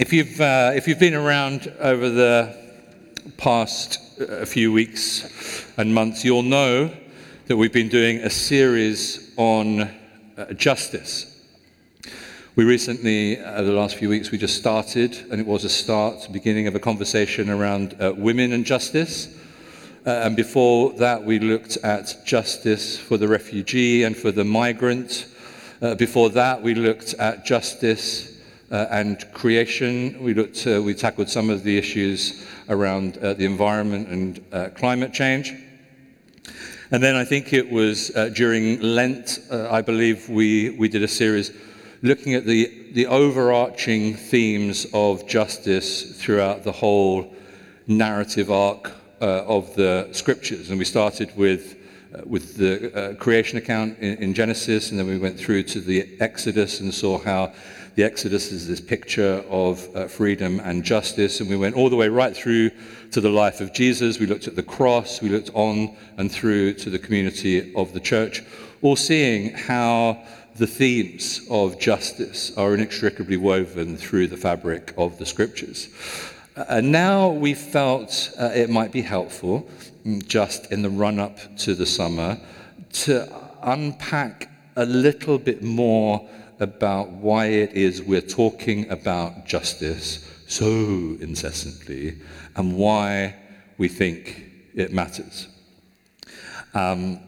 If you've, uh, if you've been around over the past uh, few weeks and months, you'll know that we've been doing a series on uh, justice. We recently, over the last few weeks, we just started, and it was a start, beginning of a conversation around uh, women and justice. Uh, and before that, we looked at justice for the refugee and for the migrant. Uh, before that, we looked at justice uh, and creation. We, looked, uh, we tackled some of the issues around uh, the environment and uh, climate change. And then I think it was uh, during Lent, uh, I believe we, we did a series looking at the, the overarching themes of justice throughout the whole narrative arc of the scriptures. And we started with with the uh, creation account in, in, Genesis, and then we went through to the Exodus and saw how the Exodus is this picture of uh, freedom and justice. And we went all the way right through to the life of Jesus. We looked at the cross, we looked on and through to the community of the church, all seeing how the themes of justice are inextricably woven through the fabric of the scriptures. Uh, and now we felt uh, it might be helpful, just in the run up to the summer, to unpack a little bit more about why it is we're talking about justice so incessantly and why we think it matters. Um,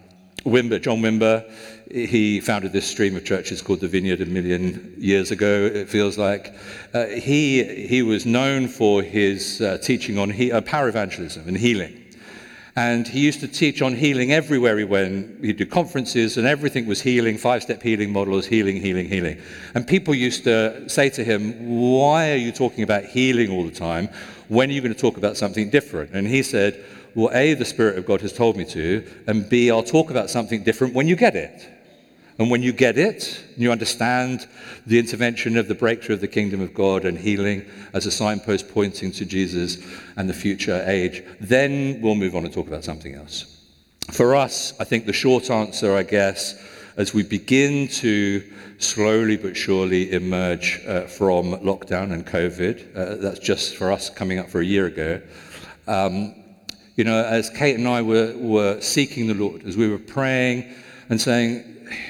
Wimber, John Wimber, he founded this stream of churches called the Vineyard a million years ago, it feels like. Uh, he, he was known for his uh, teaching on he, uh, power evangelism and healing. And he used to teach on healing everywhere he went. He'd do conferences, and everything was healing, five step healing models, healing, healing, healing. And people used to say to him, Why are you talking about healing all the time? When are you going to talk about something different? And he said, Well, A, the Spirit of God has told me to, and B, I'll talk about something different when you get it. And when you get it, you understand the intervention of the breakthrough of the kingdom of God and healing as a signpost pointing to Jesus and the future age, then we'll move on and talk about something else. For us, I think the short answer, I guess, as we begin to slowly but surely emerge uh, from lockdown and COVID, uh, that's just for us coming up for a year ago. Um, you know, as Kate and I were, were seeking the Lord, as we were praying and saying,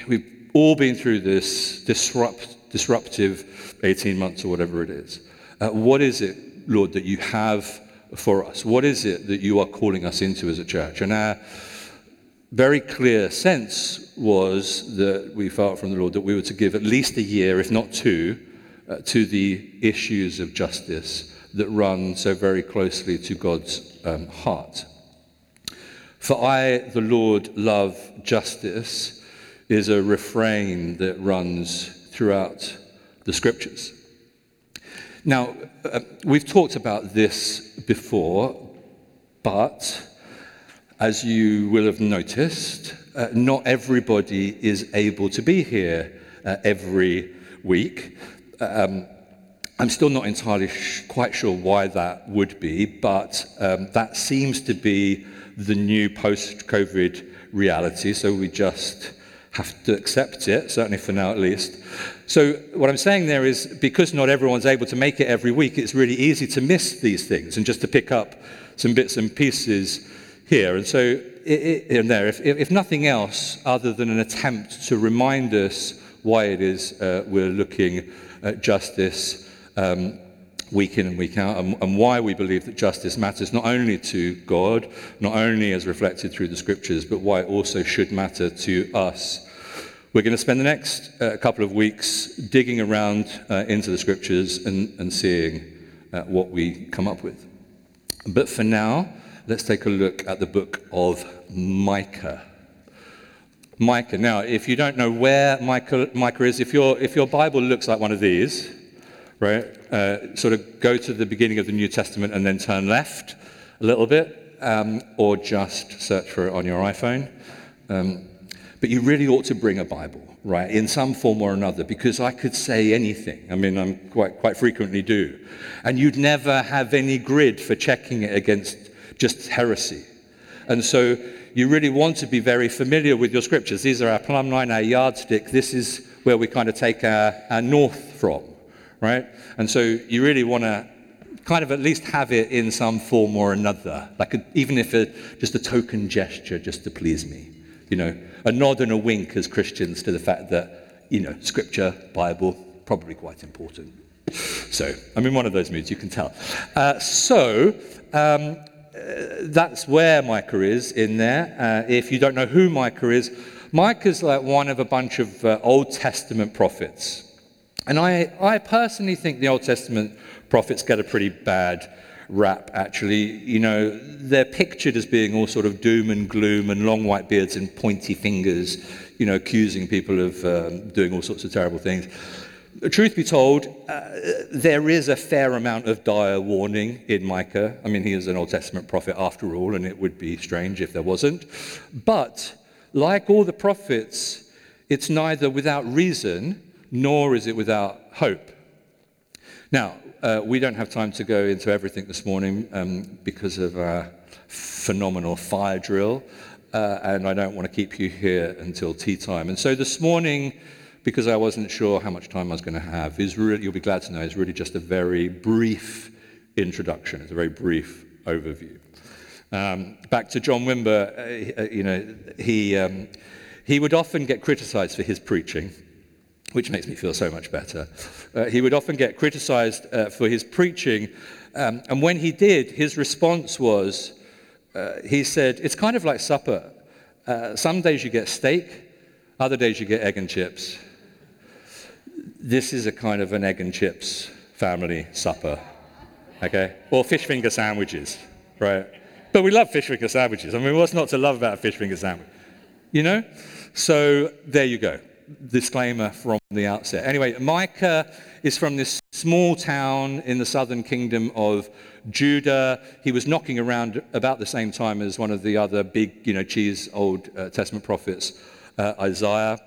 we've all been through this disrupt, disruptive 18 months or whatever it is. Uh, what is it, Lord, that you have for us? What is it that you are calling us into as a church? And our very clear sense was that we felt from the Lord that we were to give at least a year, if not two, uh, to the issues of justice that run so very closely to God's um, heart. For I, the Lord, love justice is a refrain that runs throughout the scriptures. Now, uh, we've talked about this before, but as you will have noticed, uh, not everybody is able to be here uh, every week. Um, I'm still not entirely sh- quite sure why that would be, but um, that seems to be the new post COVID reality. So we just have to accept it, certainly for now at least. So, what I'm saying there is because not everyone's able to make it every week, it's really easy to miss these things and just to pick up some bits and pieces here. And so, it, it, and there, if, if nothing else other than an attempt to remind us why it is uh, we're looking at justice um, week in and week out, and, and, why we believe that justice matters not only to God, not only as reflected through the scriptures, but why it also should matter to us. We're going to spend the next uh, couple of weeks digging around uh, into the scriptures and, and seeing uh, what we come up with. But for now, let's take a look at the book of Micah. Micah. Now, if you don't know where Micah, Micah is, if your, if your Bible looks like one of these, right? Uh, sort of go to the beginning of the New Testament and then turn left a little bit, um, or just search for it on your iPhone. Um, but you really ought to bring a Bible, right, in some form or another, because I could say anything. I mean, I'm quite, quite frequently do. And you'd never have any grid for checking it against just heresy. And so you really want to be very familiar with your scriptures. These are our plumb line, our yardstick. This is where we kind of take our, our north from right? And so you really want to kind of at least have it in some form or another, like a, even if it, just a token gesture just to please me. You know, a nod and a wink as Christians to the fact that, you know, scripture, Bible, probably quite important. So I'm in one of those moods, you can tell. Uh, so um, uh, that's where Micah is in there. Uh, if you don't know who Micah is, Micah's like one of a bunch of uh, Old Testament prophets. And I, I personally think the Old Testament prophets get a pretty bad rap, actually. You know, they're pictured as being all sort of doom and gloom and long white beards and pointy fingers, you know, accusing people of um, doing all sorts of terrible things. Truth be told, uh, there is a fair amount of dire warning in Micah. I mean, he is an Old Testament prophet after all, and it would be strange if there wasn't. But like all the prophets, it's neither without reason nor is it without hope. Now, uh, we don't have time to go into everything this morning um, because of our phenomenal fire drill, uh, and I don't want to keep you here until tea time. And so this morning, because I wasn't sure how much time I was going to have, is really, you'll be glad to know, is really just a very brief introduction. It's a very brief overview. Um, back to John Wimber, uh, uh, you know, he, um, he would often get criticized for his preaching, which makes me feel so much better. Uh, he would often get criticized uh, for his preaching, um, and when he did, his response was, uh, he said, It's kind of like supper. Uh, some days you get steak, other days you get egg and chips this is a kind of an egg and chips family supper, okay? Or fish finger sandwiches, right? But we love fish finger sandwiches. I mean, what's not to love about a fish finger sandwich? You know? So there you go. Disclaimer from the outset. Anyway, Micah is from this small town in the southern kingdom of Judah. He was knocking around about the same time as one of the other big, you know, cheese Old uh, Testament prophets, uh, Isaiah.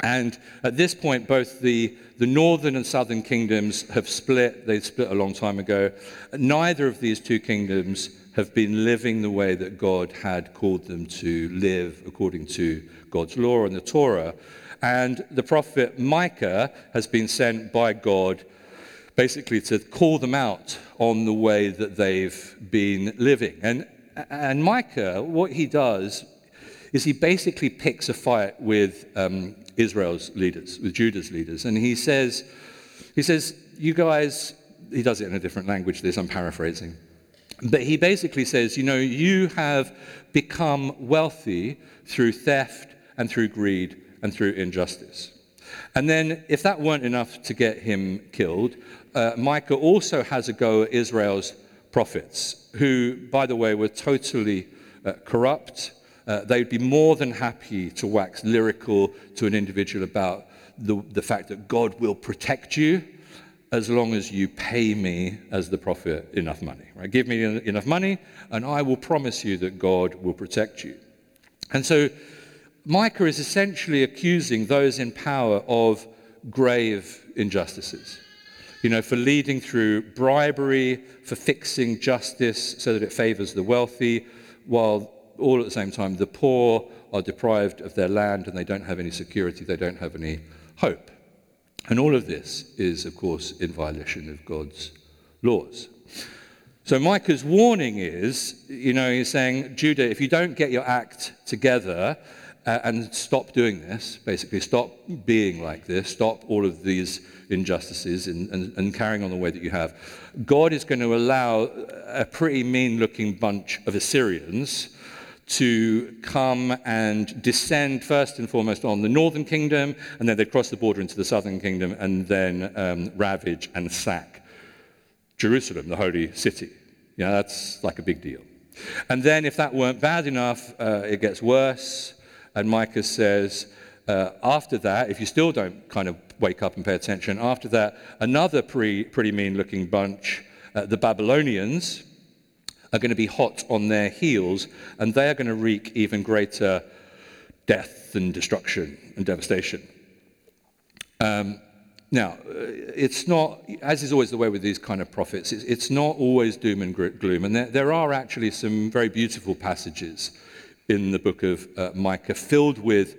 And at this point, both the, the northern and southern kingdoms have split. They split a long time ago. Neither of these two kingdoms have been living the way that God had called them to live according to God's law and the Torah. And the prophet Micah has been sent by God basically to call them out on the way that they've been living. And, and Micah, what he does is he basically picks a fight with um, Israel's leaders, with Judah's leaders. And he says, he says, you guys, he does it in a different language, this I'm paraphrasing. But he basically says, you know, you have become wealthy through theft and through greed and through injustice. And then, if that weren't enough to get him killed, uh, Micah also has a go at Israel's prophets, who, by the way, were totally uh, corrupt uh, they'd be more than happy to wax lyrical to an individual about the, the fact that God will protect you as long as you pay me as the prophet enough money. Right? Give me enough money, and I will promise you that God will protect you. And so Micah is essentially accusing those in power of grave injustices. You know, for leading through bribery, for fixing justice so that it favors the wealthy, while all at the same time, the poor are deprived of their land and they don't have any security, they don't have any hope. And all of this is, of course, in violation of God's laws. So Micah's warning is, you know, he's saying, Judah, if you don't get your act together uh, and stop doing this, basically stop being like this, stop all of these injustices and, and, and carrying on the way that you have, God is going to allow a pretty mean looking bunch of Assyrians to come and descend first and foremost on the northern kingdom, and then they'd cross the border into the southern kingdom and then um, ravage and sack Jerusalem, the holy city. Yeah, that's like a big deal. And then, if that weren't bad enough, uh, it gets worse. And Micah says, uh, after that, if you still don't kind of wake up and pay attention, after that, another pre, pretty mean looking bunch, uh, the Babylonians, are going to be hot on their heels, and they are going to wreak even greater death and destruction and devastation. Um, now, uh, it's not, as is always the way with these kind of prophets, it's, it's not always doom and gloom. And there, there, are actually some very beautiful passages in the book of uh, Micah filled with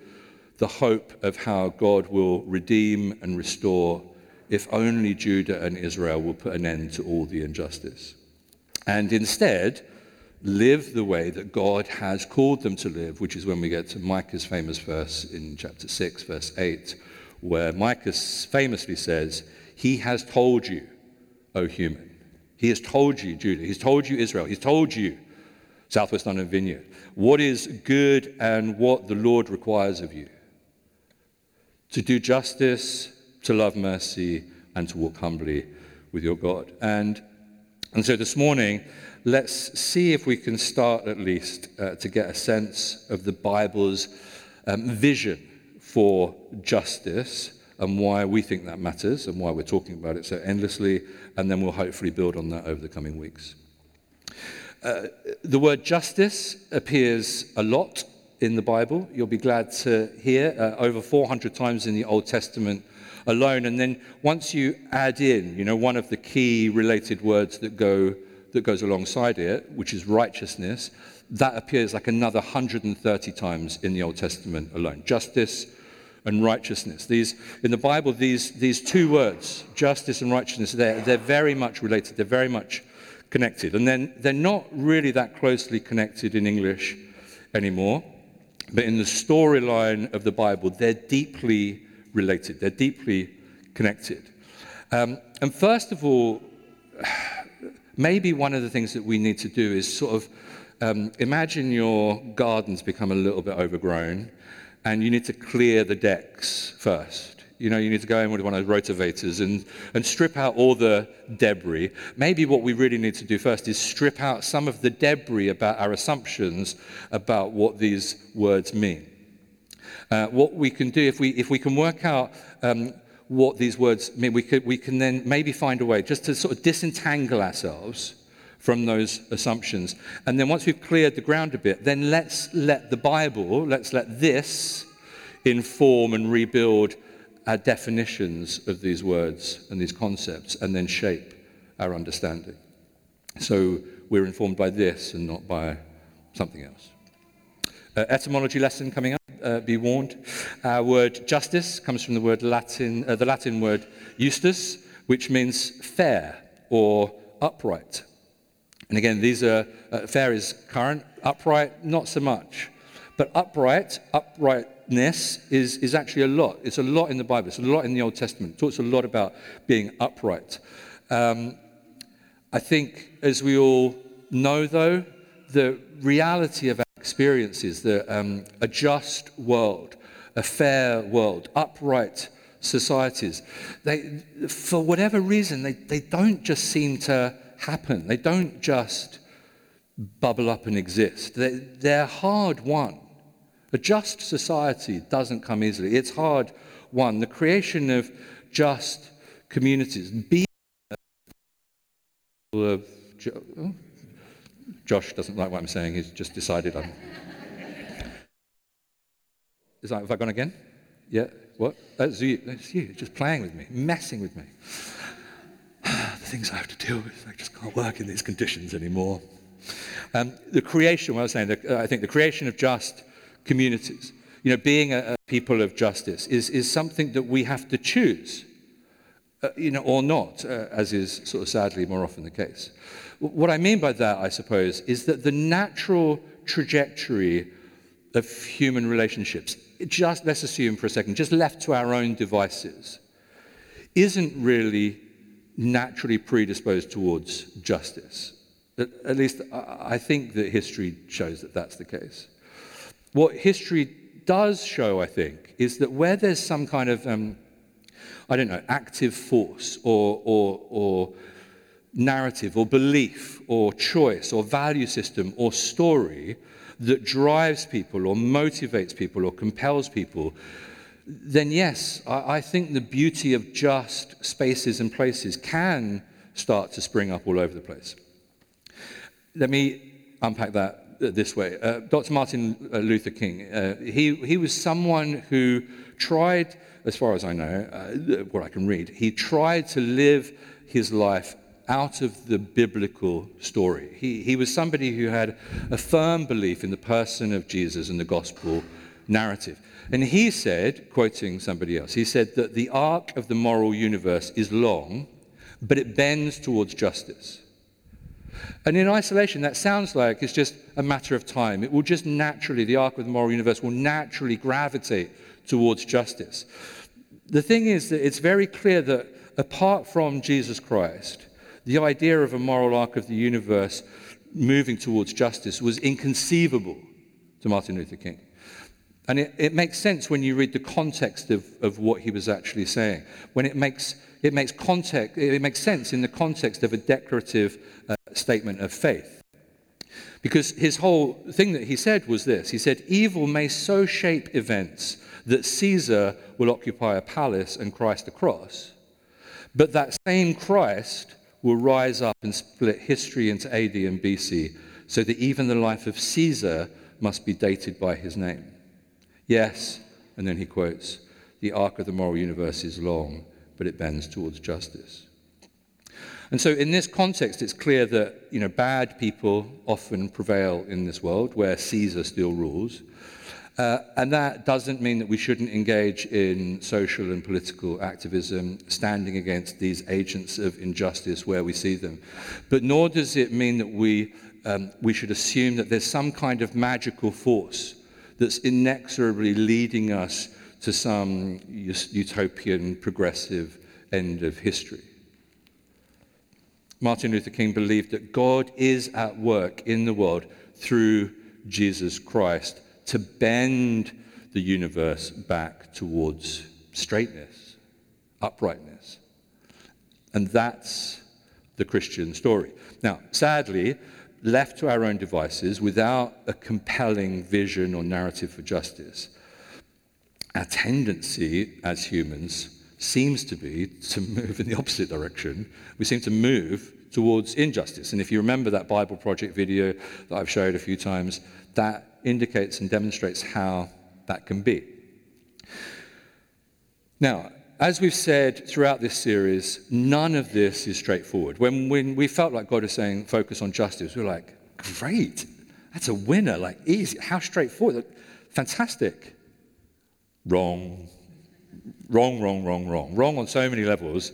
the hope of how God will redeem and restore if only Judah and Israel will put an end to all the injustice. And instead, live the way that God has called them to live, which is when we get to Micah's famous verse in chapter 6, verse 8, where Micah famously says, He has told you, O human. He has told you, Judah. He's told you, Israel. He's told you, Southwest London Vineyard, what is good and what the Lord requires of you to do justice, to love mercy, and to walk humbly with your God. And, and so this morning, let's see if we can start at least uh, to get a sense of the Bible's um, vision for justice and why we think that matters and why we're talking about it so endlessly, and then we'll hopefully build on that over the coming weeks. Uh, the word justice appears a lot in the Bible. You'll be glad to hear uh, over 400 times in the Old Testament alone. And then once you add in, you know, one of the key related words that go that goes alongside it, which is righteousness, that appears like another 130 times in the Old Testament alone. Justice and righteousness. These in the Bible, these these two words, justice and righteousness, they're, they're very much related. They're very much connected. And then they're not really that closely connected in English anymore. But in the storyline of the Bible, they're deeply related, they're deeply connected. Um, and first of all, maybe one of the things that we need to do is sort of um, imagine your gardens become a little bit overgrown and you need to clear the decks first. You know, you need to go in with one of those rotavators and, and strip out all the debris. Maybe what we really need to do first is strip out some of the debris about our assumptions about what these words mean. Uh, what we can do, if we, if we can work out um, what these words mean, we, could, we can then maybe find a way just to sort of disentangle ourselves from those assumptions. And then once we've cleared the ground a bit, then let's let the Bible, let's let this inform and rebuild our definitions of these words and these concepts and then shape our understanding. So we're informed by this and not by something else. Uh, etymology lesson coming up, uh, be warned. Our word justice comes from the word Latin, uh, the Latin word justus, which means fair or upright. And again, these are, uh, fair is current, upright, not so much. But upright, upright, uprightness is, is actually a lot. It's a lot in the Bible. It's a lot in the Old Testament. It talks a lot about being upright. Um, I think, as we all know, though, the reality of our experience is that um, a just world, a fair world, upright societies, they, for whatever reason, they, they don't just seem to happen. They don't just bubble up and exist. They, they're hard won. A just society doesn't come easily. It's hard won. The creation of just communities, being of oh, Josh doesn't like what I'm saying. He's just decided I'm. Is that, have I gone again? Yeah. What? That's you. That's you. Just playing with me, messing with me. the things I have to deal with. I just can't work in these conditions anymore. Um, the creation, what I was saying, the, uh, I think the creation of just communities. You know, being a, a people of justice is, is something that we have to choose, uh, you know, or not, uh, as is sort of sadly more often the case. What I mean by that, I suppose, is that the natural trajectory of human relationships, just let's assume for a second, just left to our own devices, isn't really naturally predisposed towards justice. At least I think that history shows that that's the case. What history does show, I think, is that where there's some kind of, um, I don't know, active force or, or, or narrative or belief or choice or value system or story that drives people or motivates people or compels people, then yes, I, I think the beauty of just spaces and places can start to spring up all over the place. Let me unpack that this way. Uh, Dr. Martin uh, Luther King, uh, he, he was someone who tried, as far as I know, uh, what I can read, he tried to live his life out of the biblical story. He, he was somebody who had a firm belief in the person of Jesus and the gospel narrative. And he said, quoting somebody else, he said that the arc of the moral universe is long, but it bends towards justice. And in isolation, that sounds like it's just a matter of time. It will just naturally, the arc of the moral universe will naturally gravitate towards justice. The thing is that it's very clear that apart from Jesus Christ, the idea of a moral arc of the universe moving towards justice was inconceivable to Martin Luther King. And it, it makes sense when you read the context of, of what he was actually saying. When it makes, it makes, context, it makes sense in the context of a declarative uh, statement of faith. Because his whole thing that he said was this he said, Evil may so shape events that Caesar will occupy a palace and Christ a cross, but that same Christ will rise up and split history into AD and BC, so that even the life of Caesar must be dated by his name. Yes, and then he quotes, the arc of the moral universe is long, but it bends towards justice. And so, in this context, it's clear that you know, bad people often prevail in this world where Caesar still rules. Uh, and that doesn't mean that we shouldn't engage in social and political activism, standing against these agents of injustice where we see them. But nor does it mean that we, um, we should assume that there's some kind of magical force that's inexorably leading us to some utopian progressive end of history. Martin Luther King believed that God is at work in the world through Jesus Christ to bend the universe back towards straightness, uprightness. And that's the Christian story. Now, sadly, left to our own devices without a compelling vision or narrative for justice, our tendency as humans seems to be to move in the opposite direction. We seem to move towards injustice. And if you remember that Bible Project video that I've showed a few times, that indicates and demonstrates how that can be. Now, as we've said throughout this series, none of this is straightforward. When, when we felt like God was saying, focus on justice, we were like, great, that's a winner, like easy, how straightforward, fantastic. Wrong, wrong, wrong, wrong, wrong. Wrong on so many levels.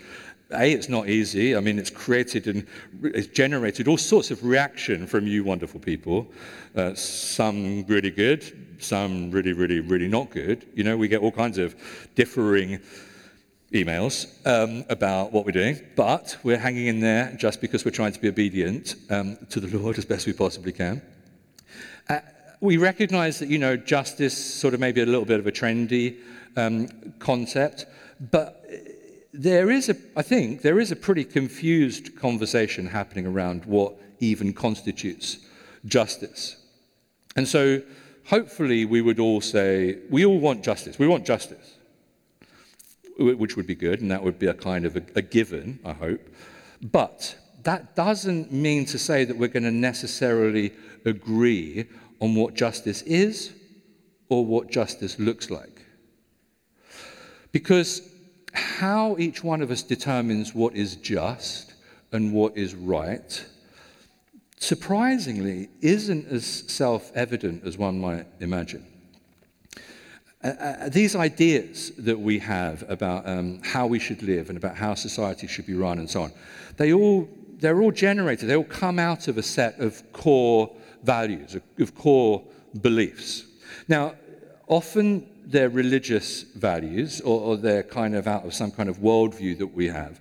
A, it's not easy. I mean, it's created and it's generated all sorts of reaction from you wonderful people. Uh, some really good, some really, really, really not good. You know, we get all kinds of differing emails um, about what we're doing, but we're hanging in there just because we're trying to be obedient um, to the Lord as best we possibly can. Uh, we recognize that, you know, justice sort of maybe a little bit of a trendy um, concept, but there is a, I think, there is a pretty confused conversation happening around what even constitutes justice. And so hopefully we would all say, we all want justice. We want justice, which would be good, and that would be a kind of a, a given, I hope. But that doesn't mean to say that we're going to necessarily agree on what justice is or what justice looks like. Because how each one of us determines what is just and what is right, surprisingly, isn't as self evident as one might imagine. Uh, uh, these ideas that we have about um, how we should live and about how society should be run and so on, they all, they're all generated, they all come out of a set of core values, of core beliefs. Now, often their religious values, or, or they're kind of out of some kind of worldview that we have,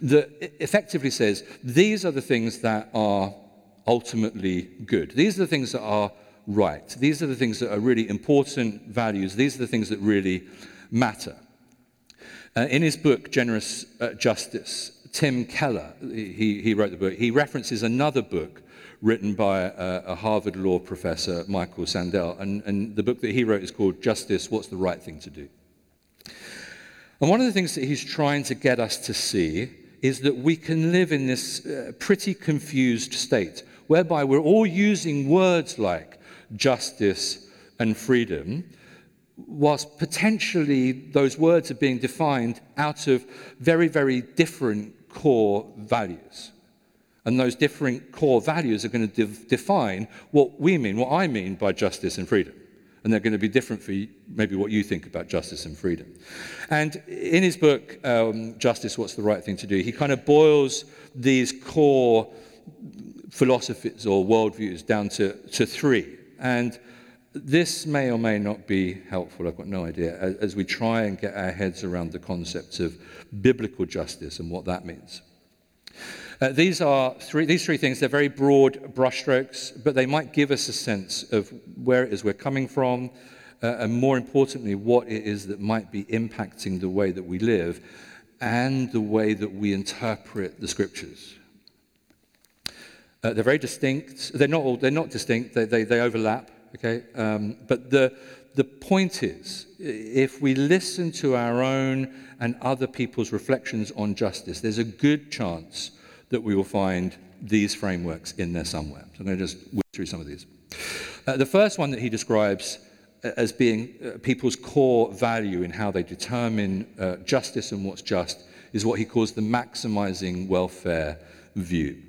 that effectively says these are the things that are ultimately good. These are the things that are right. These are the things that are really important values. These are the things that really matter. Uh, in his book, Generous uh, Justice, Tim Keller, he, he wrote the book, he references another book written by a, a Harvard law professor, Michael Sandel. And, and the book that he wrote is called Justice What's the Right Thing to Do? And one of the things that he's trying to get us to see is that we can live in this uh, pretty confused state whereby we're all using words like justice and freedom, whilst potentially those words are being defined out of very, very different core values. And those different core values are going to de- define what we mean, what I mean by justice and freedom. And they're going to be different for maybe what you think about justice and freedom. And in his book, um, Justice What's the Right Thing to Do, he kind of boils these core philosophies or worldviews down to, to three. And this may or may not be helpful, I've got no idea, as, as we try and get our heads around the concepts of biblical justice and what that means. Uh, these are three, these three things, they're very broad brushstrokes, but they might give us a sense of where it is we're coming from, uh, and more importantly, what it is that might be impacting the way that we live and the way that we interpret the scriptures. Uh, they're very distinct. They're not all, they're not distinct, they, they, they overlap, okay? Um, but the, the point is, if we listen to our own and other people's reflections on justice, there's a good chance that we will find these frameworks in there somewhere. So I'm going to just whip through some of these. Uh, the first one that he describes uh, as being uh, people's core value in how they determine uh, justice and what's just is what he calls the maximizing welfare view.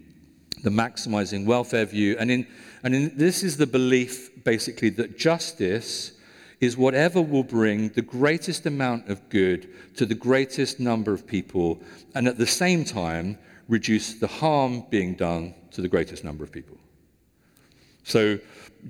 The maximizing welfare view. And, in, and in, this is the belief, basically, that justice is whatever will bring the greatest amount of good to the greatest number of people, and at the same time, reduce the harm being done to the greatest number of people. So,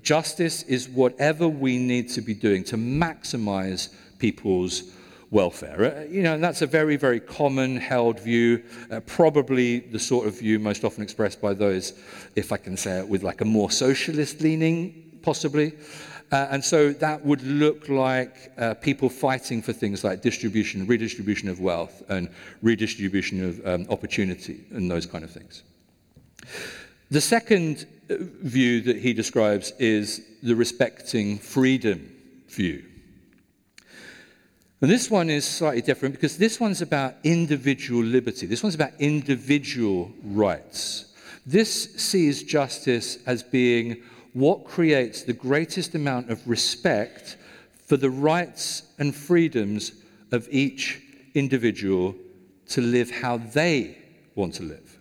justice is whatever we need to be doing to maximize people's welfare. Uh, you know, and that's a very, very common held view, uh, probably the sort of view most often expressed by those, if I can say it, with like a more socialist leaning, possibly. Uh, and so that would look like uh, people fighting for things like distribution, redistribution of wealth, and redistribution of um, opportunity, and those kind of things. The second uh, view that he describes is the respecting freedom view. And this one is slightly different because this one's about individual liberty. This one's about individual rights. This sees justice as being what creates the greatest amount of respect for the rights and freedoms of each individual to live how they want to live.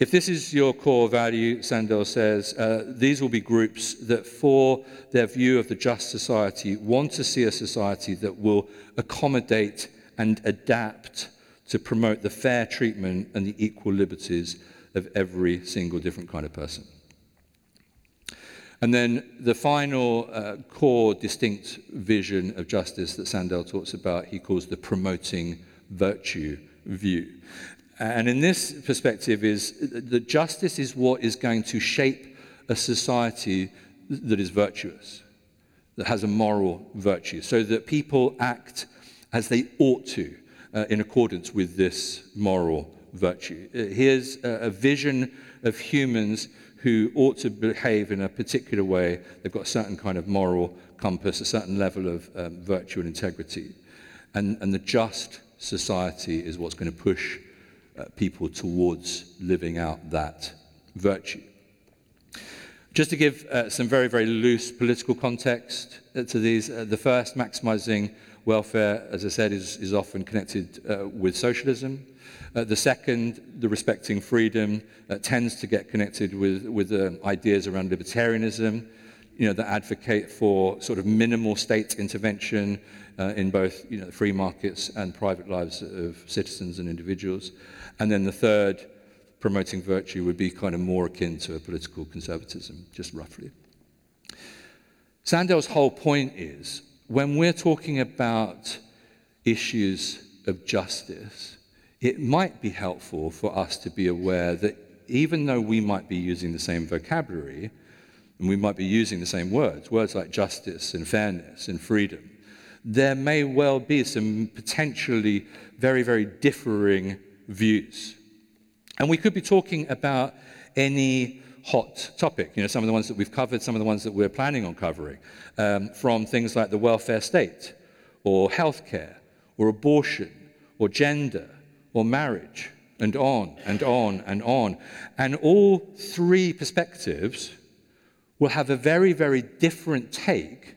If this is your core value, Sandel says, uh, these will be groups that, for their view of the just society, want to see a society that will accommodate and adapt to promote the fair treatment and the equal liberties of every single different kind of person. And then the final uh, core distinct vision of justice that Sandel talks about, he calls the promoting virtue view. And in this perspective is that justice is what is going to shape a society that is virtuous, that has a moral virtue, so that people act as they ought to uh, in accordance with this moral virtue. Uh, here's a, a vision of humans who ought to behave in a particular way. They've got a certain kind of moral compass, a certain level of um, virtue and integrity. And, and the just society is what's going to push uh, people towards living out that virtue. Just to give uh, some very, very loose political context uh, to these, uh, the first, maximizing welfare, as I said, is, is often connected uh, with socialism. Uh, the second, the respecting freedom, uh, tends to get connected with, with um, ideas around libertarianism, you know, that advocate for sort of minimal state intervention uh, in both you know, the free markets and private lives of citizens and individuals. And then the third, promoting virtue, would be kind of more akin to a political conservatism, just roughly. Sandel's whole point is when we're talking about issues of justice, it might be helpful for us to be aware that even though we might be using the same vocabulary, and we might be using the same words, words like justice and fairness and freedom, there may well be some potentially very, very differing views. And we could be talking about any hot topic, you know, some of the ones that we've covered, some of the ones that we're planning on covering, um, from things like the welfare state, or healthcare, or abortion, or gender, or marriage, and on and on and on. And all three perspectives will have a very, very different take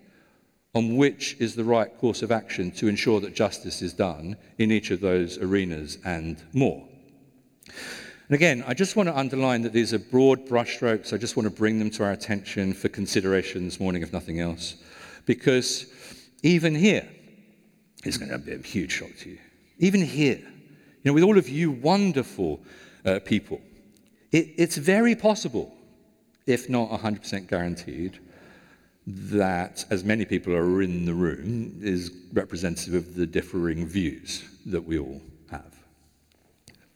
on which is the right course of action to ensure that justice is done in each of those arenas and more. And again, I just want to underline that these are broad brushstrokes. I just want to bring them to our attention for consideration this morning, if nothing else. Because even here, it's going to be a huge shock to you. Even here, you know, with all of you wonderful uh, people, it, it's very possible, if not 100% guaranteed, that as many people are in the room is representative of the differing views that we all have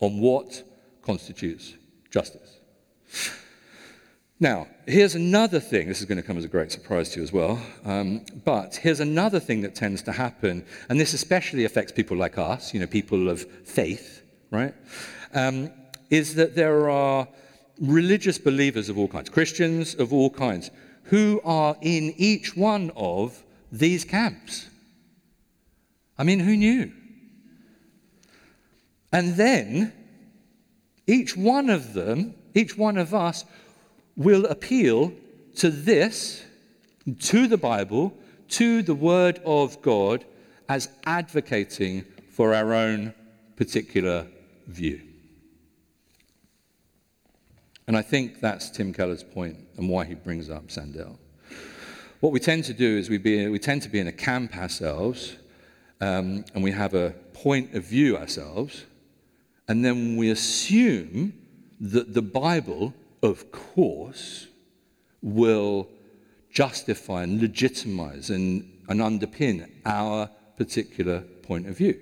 on what constitutes justice. Now, here's another thing. This is going to come as a great surprise to you as well. Um, but here's another thing that tends to happen, and this especially affects people like us, you know, people of faith, right? Um, is that there are religious believers of all kinds, Christians of all kinds, who are in each one of these camps. I mean, who knew? And then each one of them, each one of us, will appeal to this, to the Bible, to the Word of God, as advocating for our own particular view. And I think that's Tim Keller's point and why he brings up Sandel. What we tend to do is we, be, we tend to be in a camp ourselves, um, and we have a point of view ourselves, and then we assume that the Bible, of course, will justify and legitimize and, and underpin our particular point of view.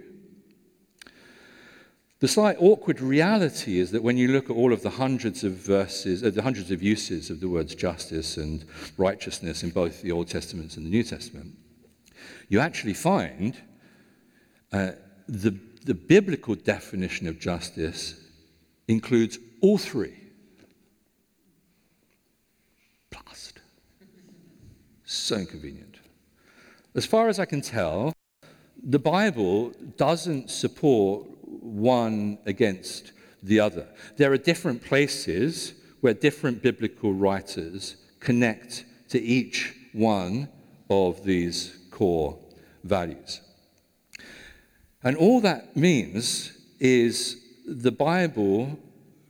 The slight awkward reality is that when you look at all of the hundreds of verses, uh, the hundreds of uses of the words justice and righteousness in both the Old Testament and the New Testament, you actually find uh, the the biblical definition of justice includes all three. Blast. So inconvenient. As far as I can tell, the Bible doesn't support one against the other. There are different places where different biblical writers connect to each one of these core values. And all that means is the Bible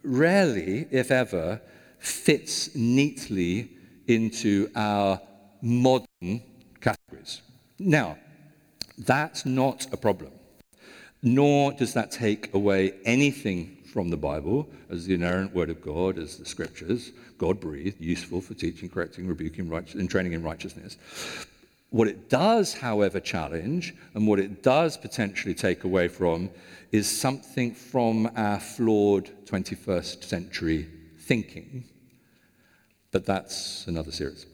rarely, if ever, fits neatly into our modern categories. Now, that's not a problem, nor does that take away anything from the Bible as the inerrant Word of God, as the Scriptures, God breathed, useful for teaching, correcting, rebuking, and training in righteousness. What it does, however, challenge and what it does potentially take away from is something from our flawed 21st century thinking. But that's another series.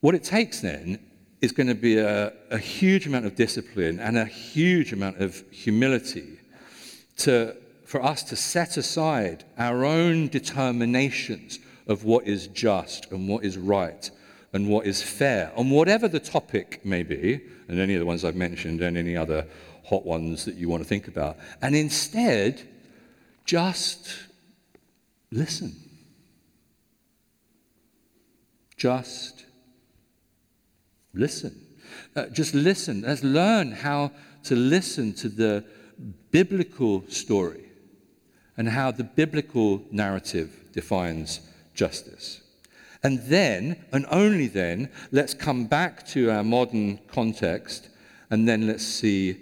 What it takes then is going to be a, a huge amount of discipline and a huge amount of humility to, for us to set aside our own determinations of what is just and what is right and what is fair on whatever the topic may be, and any of the ones I've mentioned, and any other hot ones that you want to think about, and instead just listen. Just listen. Uh, just listen. Let's learn how to listen to the biblical story and how the biblical narrative defines justice. And then, and only then, let's come back to our modern context and then let's see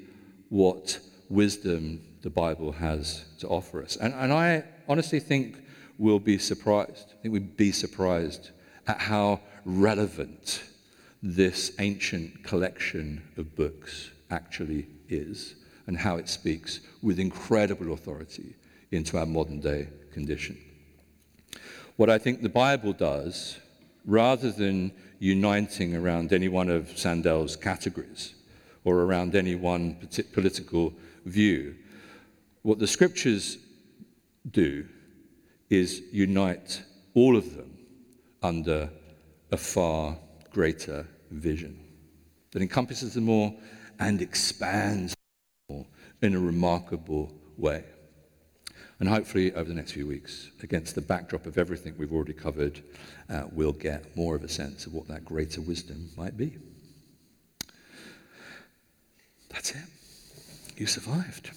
what wisdom the Bible has to offer us. And, and I honestly think we'll be surprised. I think we'd be surprised at how relevant this ancient collection of books actually is and how it speaks with incredible authority into our modern day condition. What I think the Bible does, rather than uniting around any one of Sandel's categories or around any one political view, what the scriptures do is unite all of them under a far greater vision that encompasses them all and expands all in a remarkable way. And hopefully, over the next few weeks, against the backdrop of everything we've already covered, uh, we'll get more of a sense of what that greater wisdom might be. That's it. You survived.